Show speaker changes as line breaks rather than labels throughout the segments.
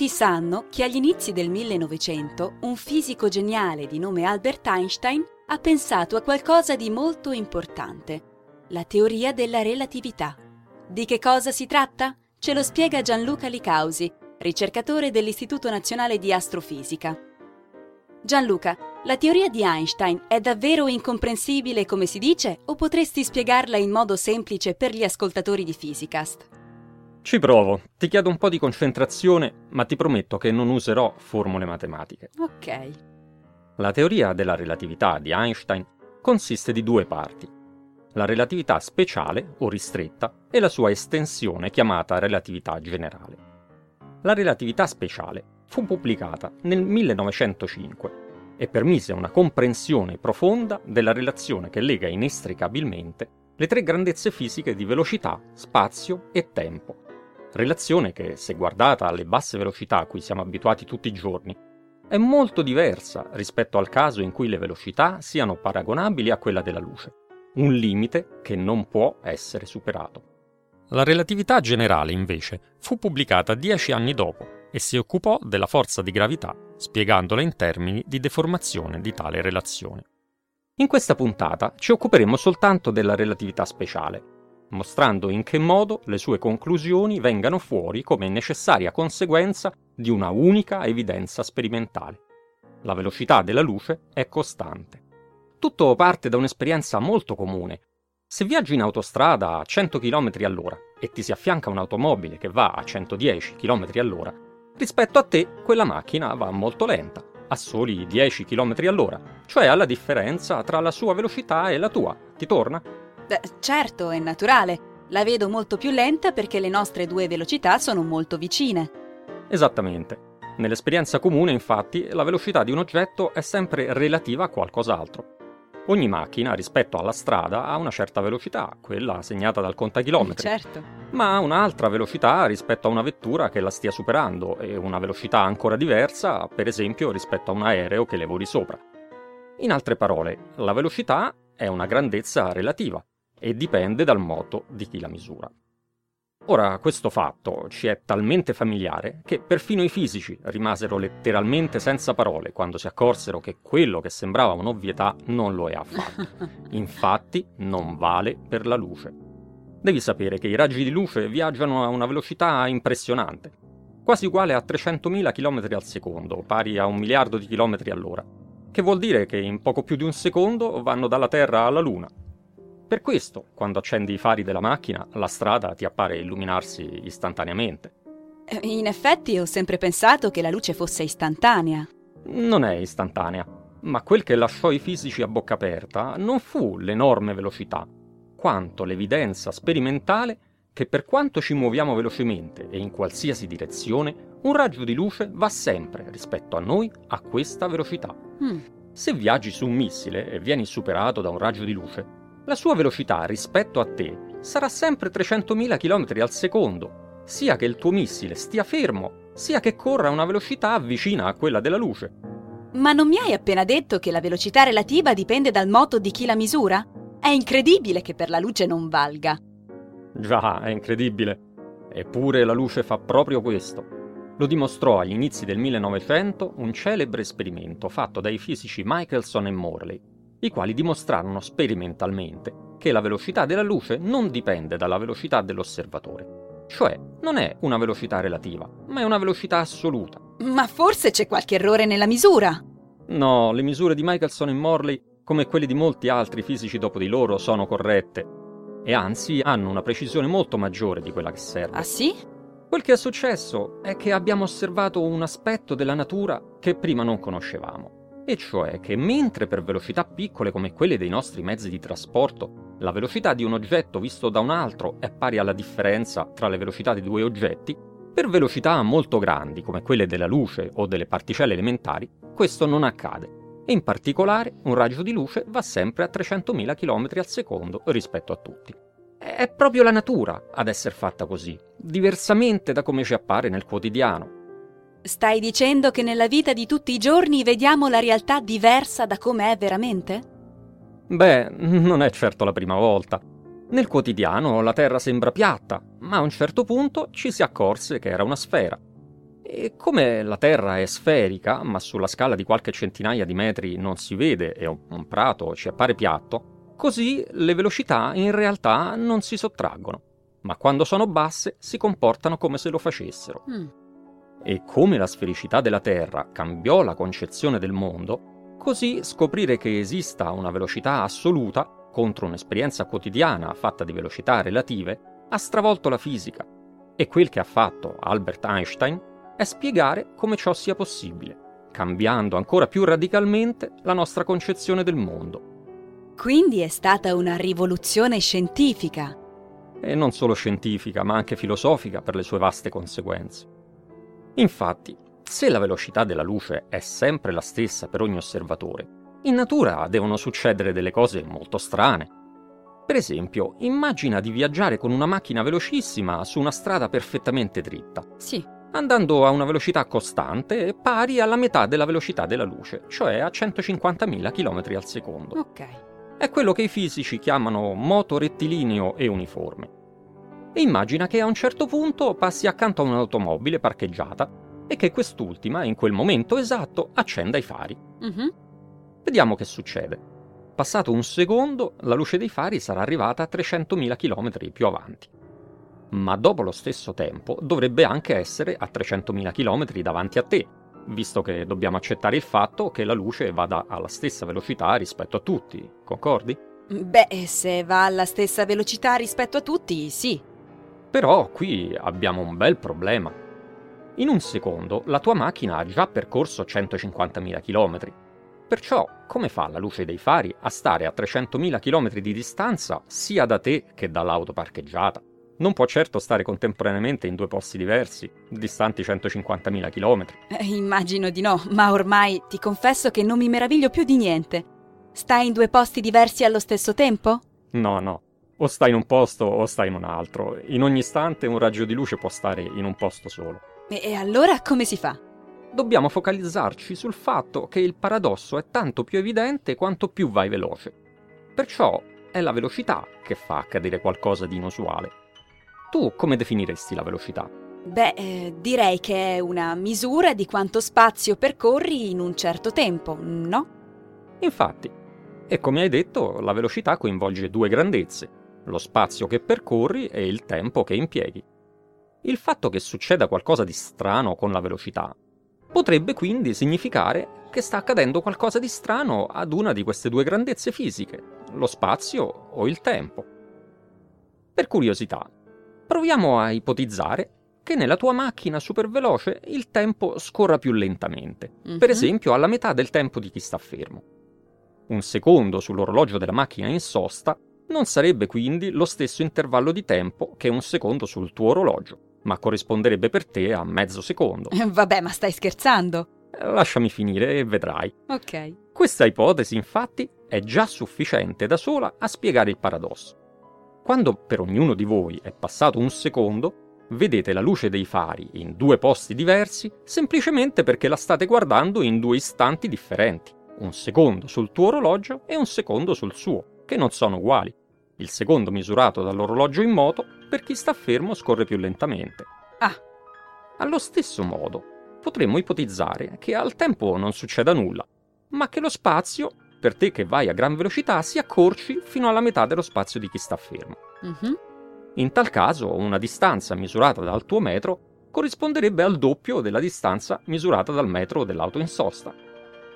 Tutti sanno che agli inizi del 1900 un fisico geniale di nome Albert Einstein ha pensato a qualcosa di molto importante, la teoria della relatività. Di che cosa si tratta? Ce lo spiega Gianluca Licausi, ricercatore dell'Istituto Nazionale di Astrofisica. Gianluca, la teoria di Einstein è davvero incomprensibile come si dice o potresti spiegarla in modo semplice per gli ascoltatori di Physicast?
Ci provo, ti chiedo un po' di concentrazione, ma ti prometto che non userò formule matematiche.
Ok.
La teoria della relatività di Einstein consiste di due parti. La relatività speciale o ristretta e la sua estensione chiamata relatività generale. La relatività speciale fu pubblicata nel 1905 e permise una comprensione profonda della relazione che lega inestricabilmente le tre grandezze fisiche di velocità, spazio e tempo, relazione che, se guardata alle basse velocità a cui siamo abituati tutti i giorni, è molto diversa rispetto al caso in cui le velocità siano paragonabili a quella della luce, un limite che non può essere superato. La relatività generale, invece, fu pubblicata dieci anni dopo e si occupò della forza di gravità, spiegandola in termini di deformazione di tale relazione. In questa puntata ci occuperemo soltanto della relatività speciale, mostrando in che modo le sue conclusioni vengano fuori come necessaria conseguenza di una unica evidenza sperimentale. La velocità della luce è costante. Tutto parte da un'esperienza molto comune. Se viaggi in autostrada a 100 km all'ora e ti si affianca un'automobile che va a 110 km all'ora, rispetto a te quella macchina va molto lenta, a soli 10 km all'ora, cioè alla differenza tra la sua velocità e la tua. Ti torna?
Beh, certo, è naturale. La vedo molto più lenta perché le nostre due velocità sono molto vicine.
Esattamente. Nell'esperienza comune, infatti, la velocità di un oggetto è sempre relativa a qualcos'altro. Ogni macchina rispetto alla strada ha una certa velocità, quella segnata dal contachilometri.
Certo.
Ma ha un'altra velocità rispetto a una vettura che la stia superando e una velocità ancora diversa, per esempio, rispetto a un aereo che le voli sopra. In altre parole, la velocità è una grandezza relativa e dipende dal moto di chi la misura. Ora, questo fatto ci è talmente familiare che perfino i fisici rimasero letteralmente senza parole quando si accorsero che quello che sembrava un'ovvietà non lo è affatto. Infatti, non vale per la luce. Devi sapere che i raggi di luce viaggiano a una velocità impressionante, quasi uguale a 300.000 km al secondo, pari a un miliardo di chilometri all'ora, che vuol dire che in poco più di un secondo vanno dalla Terra alla Luna, per questo, quando accendi i fari della macchina, la strada ti appare illuminarsi istantaneamente.
Eh, in effetti ho sempre pensato che la luce fosse istantanea.
Non è istantanea, ma quel che lasciò i fisici a bocca aperta non fu l'enorme velocità, quanto l'evidenza sperimentale che per quanto ci muoviamo velocemente e in qualsiasi direzione, un raggio di luce va sempre rispetto a noi a questa velocità.
Mm.
Se viaggi su un missile e vieni superato da un raggio di luce, la sua velocità rispetto a te sarà sempre 300.000 km al secondo, sia che il tuo missile stia fermo, sia che corra a una velocità vicina a quella della luce.
Ma non mi hai appena detto che la velocità relativa dipende dal moto di chi la misura? È incredibile che per la luce non valga.
Già, è incredibile. Eppure la luce fa proprio questo. Lo dimostrò agli inizi del 1900 un celebre esperimento fatto dai fisici Michelson e Morley, i quali dimostrarono sperimentalmente che la velocità della luce non dipende dalla velocità dell'osservatore, cioè non è una velocità relativa, ma è una velocità assoluta,
Ma forse c'è qualche errore nella misura.
No, le misure di Michelson e Morley, come quelle di molti altri fisici dopo di loro, sono corrette. E anzi hanno una precisione molto maggiore di quella che serve.
Ah sì?
Quel che è successo è che abbiamo osservato un aspetto della natura che prima non conoscevamo. E cioè che mentre per velocità piccole come quelle dei nostri mezzi di trasporto, la velocità di un oggetto visto da un altro è pari alla differenza tra le velocità di due oggetti, per velocità molto grandi come quelle della luce o delle particelle elementari, questo non accade. E in particolare un raggio di luce va sempre a 300.000 km al secondo rispetto a tutti. È proprio la natura ad essere fatta così, diversamente da come ci appare nel quotidiano.
Stai dicendo che nella vita di tutti i giorni vediamo la realtà diversa da come è veramente?
Beh, non è certo la prima volta. Nel quotidiano la Terra sembra piatta, ma a un certo punto ci si accorse che era una sfera. E come la Terra è sferica, ma sulla scala di qualche centinaia di metri non si vede e un prato ci appare piatto, così le velocità in realtà non si sottraggono, ma quando sono basse si comportano come se lo facessero. Mm e come la sfericità della Terra cambiò la concezione del mondo, così scoprire che esista una velocità assoluta contro un'esperienza quotidiana fatta di velocità relative ha stravolto la fisica. E quel che ha fatto Albert Einstein è spiegare come ciò sia possibile, cambiando ancora più radicalmente la nostra concezione del mondo.
Quindi è stata una rivoluzione scientifica.
E non solo scientifica, ma anche filosofica per le sue vaste conseguenze. Infatti, se la velocità della luce è sempre la stessa per ogni osservatore, in natura devono succedere delle cose molto strane. Per esempio, immagina di viaggiare con una macchina velocissima su una strada perfettamente dritta.
Sì.
Andando a una velocità costante pari alla metà della velocità della luce, cioè a 150.000 km al secondo.
Ok.
È quello che i fisici chiamano moto rettilineo e uniforme e immagina che a un certo punto passi accanto a un'automobile parcheggiata e che quest'ultima, in quel momento esatto, accenda i fari.
Mm-hmm.
Vediamo che succede. Passato un secondo, la luce dei fari sarà arrivata a 300.000 km più avanti. Ma dopo lo stesso tempo dovrebbe anche essere a 300.000 km davanti a te, visto che dobbiamo accettare il fatto che la luce vada alla stessa velocità rispetto a tutti, concordi?
Beh, se va alla stessa velocità rispetto a tutti, sì.
Però qui abbiamo un bel problema. In un secondo la tua macchina ha già percorso 150.000 km. Perciò, come fa la luce dei fari a stare a 300.000 km di distanza sia da te che dall'auto parcheggiata? Non può certo stare contemporaneamente in due posti diversi, distanti 150.000 km.
Eh, immagino di no, ma ormai ti confesso che non mi meraviglio più di niente. Stai in due posti diversi allo stesso tempo?
No, no. O stai in un posto o stai in un altro. In ogni istante un raggio di luce può stare in un posto solo.
E allora come si fa?
Dobbiamo focalizzarci sul fatto che il paradosso è tanto più evidente quanto più vai veloce. Perciò è la velocità che fa accadere qualcosa di inusuale. Tu come definiresti la velocità?
Beh, eh, direi che è una misura di quanto spazio percorri in un certo tempo, no?
Infatti. E come hai detto, la velocità coinvolge due grandezze, lo spazio che percorri e il tempo che impieghi. Il fatto che succeda qualcosa di strano con la velocità potrebbe quindi significare che sta accadendo qualcosa di strano ad una di queste due grandezze fisiche, lo spazio o il tempo. Per curiosità, proviamo a ipotizzare che nella tua macchina superveloce il tempo scorra più lentamente, mm-hmm. per esempio alla metà del tempo di chi sta fermo. Un secondo sull'orologio della macchina in sosta non sarebbe quindi lo stesso intervallo di tempo che un secondo sul tuo orologio, ma corrisponderebbe per te a mezzo secondo.
Eh, vabbè, ma stai scherzando?
Eh, lasciami finire e vedrai.
Ok.
Questa ipotesi, infatti, è già sufficiente da sola a spiegare il paradosso. Quando per ognuno di voi è passato un secondo, vedete la luce dei fari in due posti diversi semplicemente perché la state guardando in due istanti differenti, un secondo sul tuo orologio e un secondo sul suo, che non sono uguali il secondo misurato dall'orologio in moto, per chi sta fermo scorre più lentamente.
Ah.
Allo stesso modo, potremmo ipotizzare che al tempo non succeda nulla, ma che lo spazio, per te che vai a gran velocità, si accorci fino alla metà dello spazio di chi sta fermo.
Mm-hmm.
In tal caso, una distanza misurata dal tuo metro corrisponderebbe al doppio della distanza misurata dal metro dell'auto in sosta.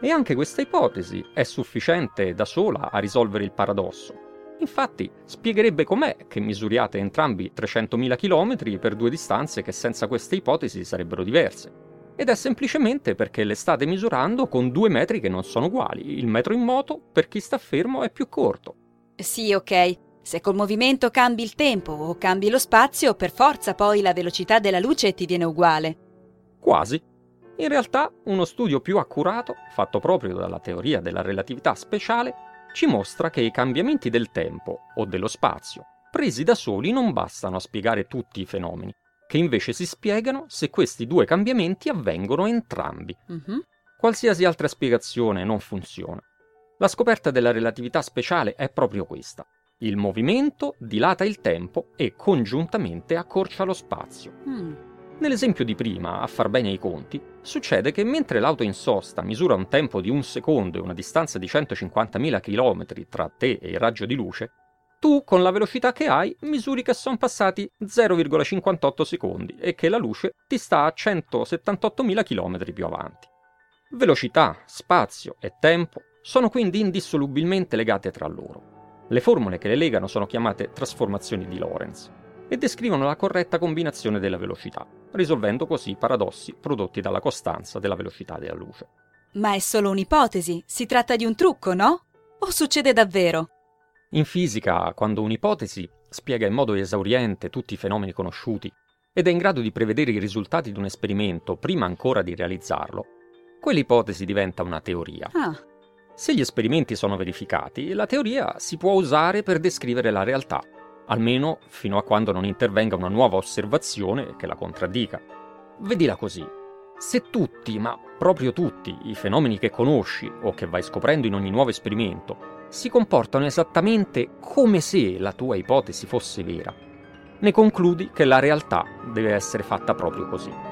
E anche questa ipotesi è sufficiente da sola a risolvere il paradosso. Infatti, spiegherebbe com'è che misuriate entrambi 300.000 km per due distanze che senza queste ipotesi sarebbero diverse. Ed è semplicemente perché le state misurando con due metri che non sono uguali. Il metro in moto, per chi sta fermo, è più corto.
Sì, ok. Se col movimento cambi il tempo o cambi lo spazio, per forza poi la velocità della luce ti viene uguale.
Quasi. In realtà, uno studio più accurato, fatto proprio dalla teoria della relatività speciale, ci mostra che i cambiamenti del tempo o dello spazio, presi da soli, non bastano a spiegare tutti i fenomeni, che invece si spiegano se questi due cambiamenti avvengono entrambi.
Mhm.
Qualsiasi altra spiegazione non funziona. La scoperta della relatività speciale è proprio questa. Il movimento dilata il tempo e congiuntamente accorcia lo spazio.
Mm.
Nell'esempio di prima, a far bene i conti, succede che mentre l'auto in sosta misura un tempo di un secondo e una distanza di 150.000 km tra te e il raggio di luce, tu con la velocità che hai misuri che sono passati 0,58 secondi e che la luce ti sta a 178.000 km più avanti. Velocità, spazio e tempo sono quindi indissolubilmente legate tra loro. Le formule che le legano sono chiamate trasformazioni di Lorentz e descrivono la corretta combinazione della velocità, risolvendo così i paradossi prodotti dalla costanza della velocità della luce.
Ma è solo un'ipotesi, si tratta di un trucco, no? O succede davvero?
In fisica, quando un'ipotesi spiega in modo esauriente tutti i fenomeni conosciuti ed è in grado di prevedere i risultati di un esperimento prima ancora di realizzarlo, quell'ipotesi diventa una teoria.
Ah,
Se gli esperimenti sono verificati, la teoria si può usare per descrivere la realtà, almeno fino a quando non intervenga una nuova osservazione che la contraddica. Vedila così. Se tutti, ma proprio tutti, i fenomeni che conosci o che vai scoprendo in ogni nuovo esperimento si comportano esattamente come se la tua ipotesi fosse vera, ne concludi che la realtà deve essere fatta proprio così.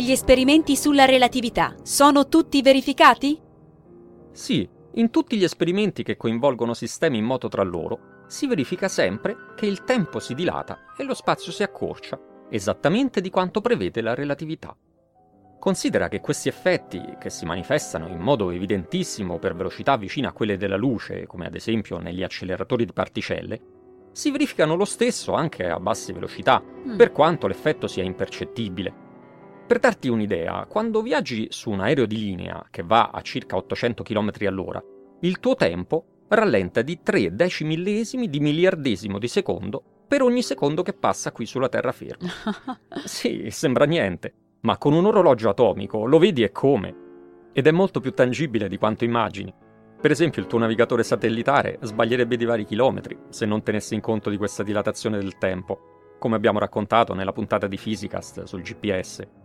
E gli esperimenti sulla relatività sono tutti verificati?
Sì, in tutti gli esperimenti che coinvolgono sistemi in moto tra loro, si verifica sempre che il tempo si dilata e lo spazio si accorcia, esattamente di quanto prevede la relatività. Considera che questi effetti, che si manifestano in modo evidentissimo per velocità vicine a quelle della luce, come ad esempio negli acceleratori di particelle, si verificano lo stesso anche a basse velocità,
Mm.
per quanto l'effetto sia impercettibile. Per darti un'idea, quando viaggi su un aereo di linea che va a circa 800 km all'ora, il tuo tempo rallenta di 3 decimillesimi di miliardesimo di secondo per ogni secondo che passa qui sulla terraferma. Sì, sembra niente, ma con un orologio atomico lo vedi e come. Ed è molto più tangibile di quanto immagini. Per esempio, il tuo navigatore satellitare sbaglierebbe di vari chilometri se non tenesse in conto di questa dilatazione del tempo, come abbiamo raccontato nella puntata di Physicast sul GPS.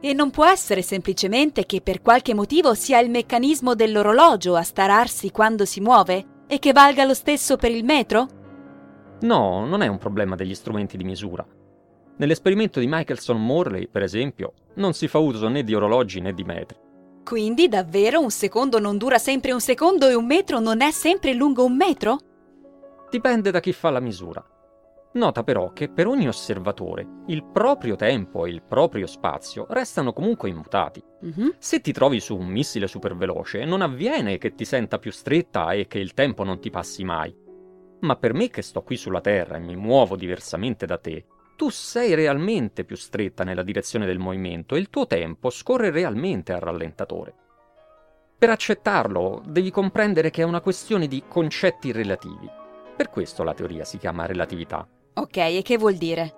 E non può essere semplicemente che per qualche motivo sia il meccanismo dell'orologio a stararsi quando si muove e che valga lo stesso per il metro?
No, non è un problema degli strumenti di misura. Nell'esperimento di Michelson-Morley, per esempio, non si fa uso né di orologi né di metri.
Quindi davvero un secondo non dura sempre un secondo e un metro non è sempre lungo un metro?
Dipende da chi fa la misura. Nota però che per ogni osservatore il proprio tempo e il proprio spazio restano comunque immutati.
Mhm.
Se ti trovi su un missile superveloce, non avviene che ti senta più stretta e che il tempo non ti passi mai. Ma per me che sto qui sulla Terra e mi muovo diversamente da te, tu sei realmente più stretta nella direzione del movimento e il tuo tempo scorre realmente al rallentatore. Per accettarlo, devi comprendere che è una questione di concetti relativi. Per questo la teoria si chiama relatività.
Ok, e che vuol dire?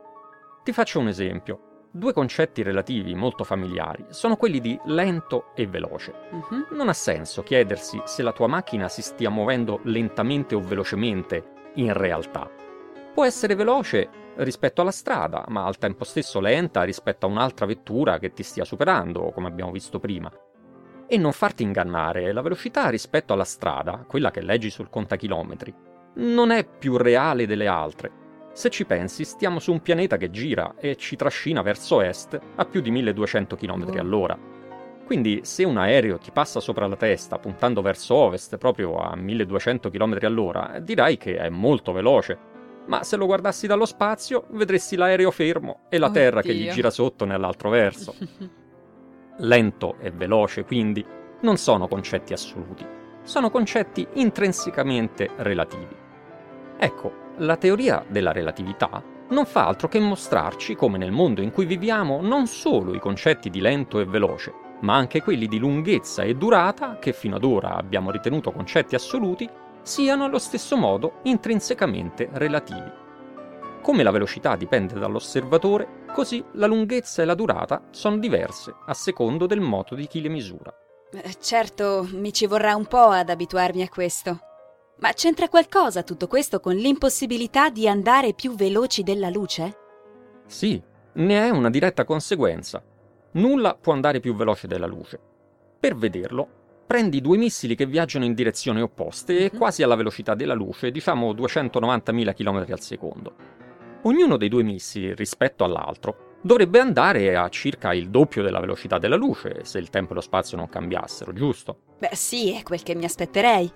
Ti faccio un esempio. Due concetti relativi molto familiari sono quelli di lento e veloce.
Mhm.
Non ha senso chiedersi se la tua macchina si stia muovendo lentamente o velocemente in realtà. Può essere veloce rispetto alla strada, ma al tempo stesso lenta rispetto a un'altra vettura che ti stia superando, come abbiamo visto prima. E non farti ingannare, la velocità rispetto alla strada, quella che leggi sul contachilometri, non è più reale delle altre. Se ci pensi, stiamo su un pianeta che gira e ci trascina verso est a più di 1200 km all'ora. Quindi se un aereo ti passa sopra la testa puntando verso ovest proprio a 1200 km all'ora, dirai che è molto veloce. Ma se lo guardassi dallo spazio, vedresti l'aereo fermo e la
Oddio.
Terra che gli gira sotto nell'altro verso. Lento e veloce, quindi, non sono concetti assoluti, sono concetti intrinsecamente relativi. Ecco, la teoria della relatività non fa altro che mostrarci come nel mondo in cui viviamo non solo i concetti di lento e veloce, ma anche quelli di lunghezza e durata, che fino ad ora abbiamo ritenuto concetti assoluti, siano allo stesso modo intrinsecamente relativi. Come la velocità dipende dall'osservatore, così la lunghezza e la durata sono diverse a secondo del modo di chi le misura.
Eh, Certo, mi ci vorrà un po' ad abituarmi a questo. Ma c'entra qualcosa tutto questo con l'impossibilità di andare più veloci della luce?
Sì, ne è una diretta conseguenza. Nulla può andare più veloce della luce. Per vederlo, prendi due missili che viaggiano in direzioni opposte e
Mhm.
quasi alla velocità della luce, diciamo 290.000 km al secondo. Ognuno dei due missili, rispetto all'altro, dovrebbe andare a circa il doppio della velocità della luce, se il tempo e lo spazio non cambiassero, giusto?
Beh, sì, è quel che mi aspetterei.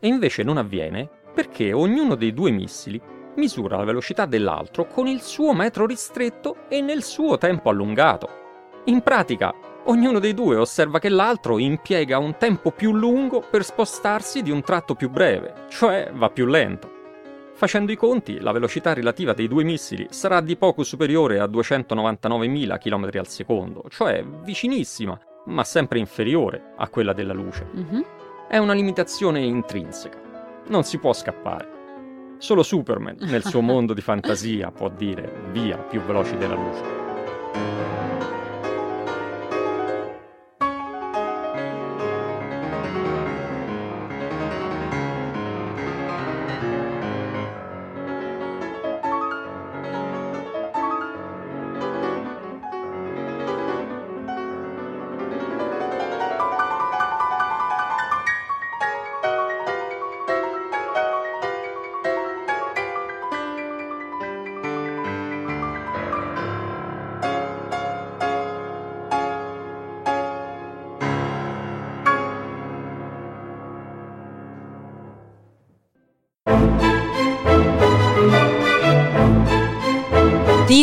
E invece non avviene perché ognuno dei due missili misura la velocità dell'altro con il suo metro ristretto e nel suo tempo allungato. In pratica, ognuno dei due osserva che l'altro impiega un tempo più lungo per spostarsi di un tratto più breve, cioè va più lento. Facendo i conti, la velocità relativa dei due missili sarà di poco superiore a 299.000 km al secondo, cioè vicinissima, ma sempre inferiore a quella della luce
Mhm.
È una limitazione intrinseca. Non si può scappare. Solo Superman, nel suo mondo di fantasia, può dire via più veloci della luce.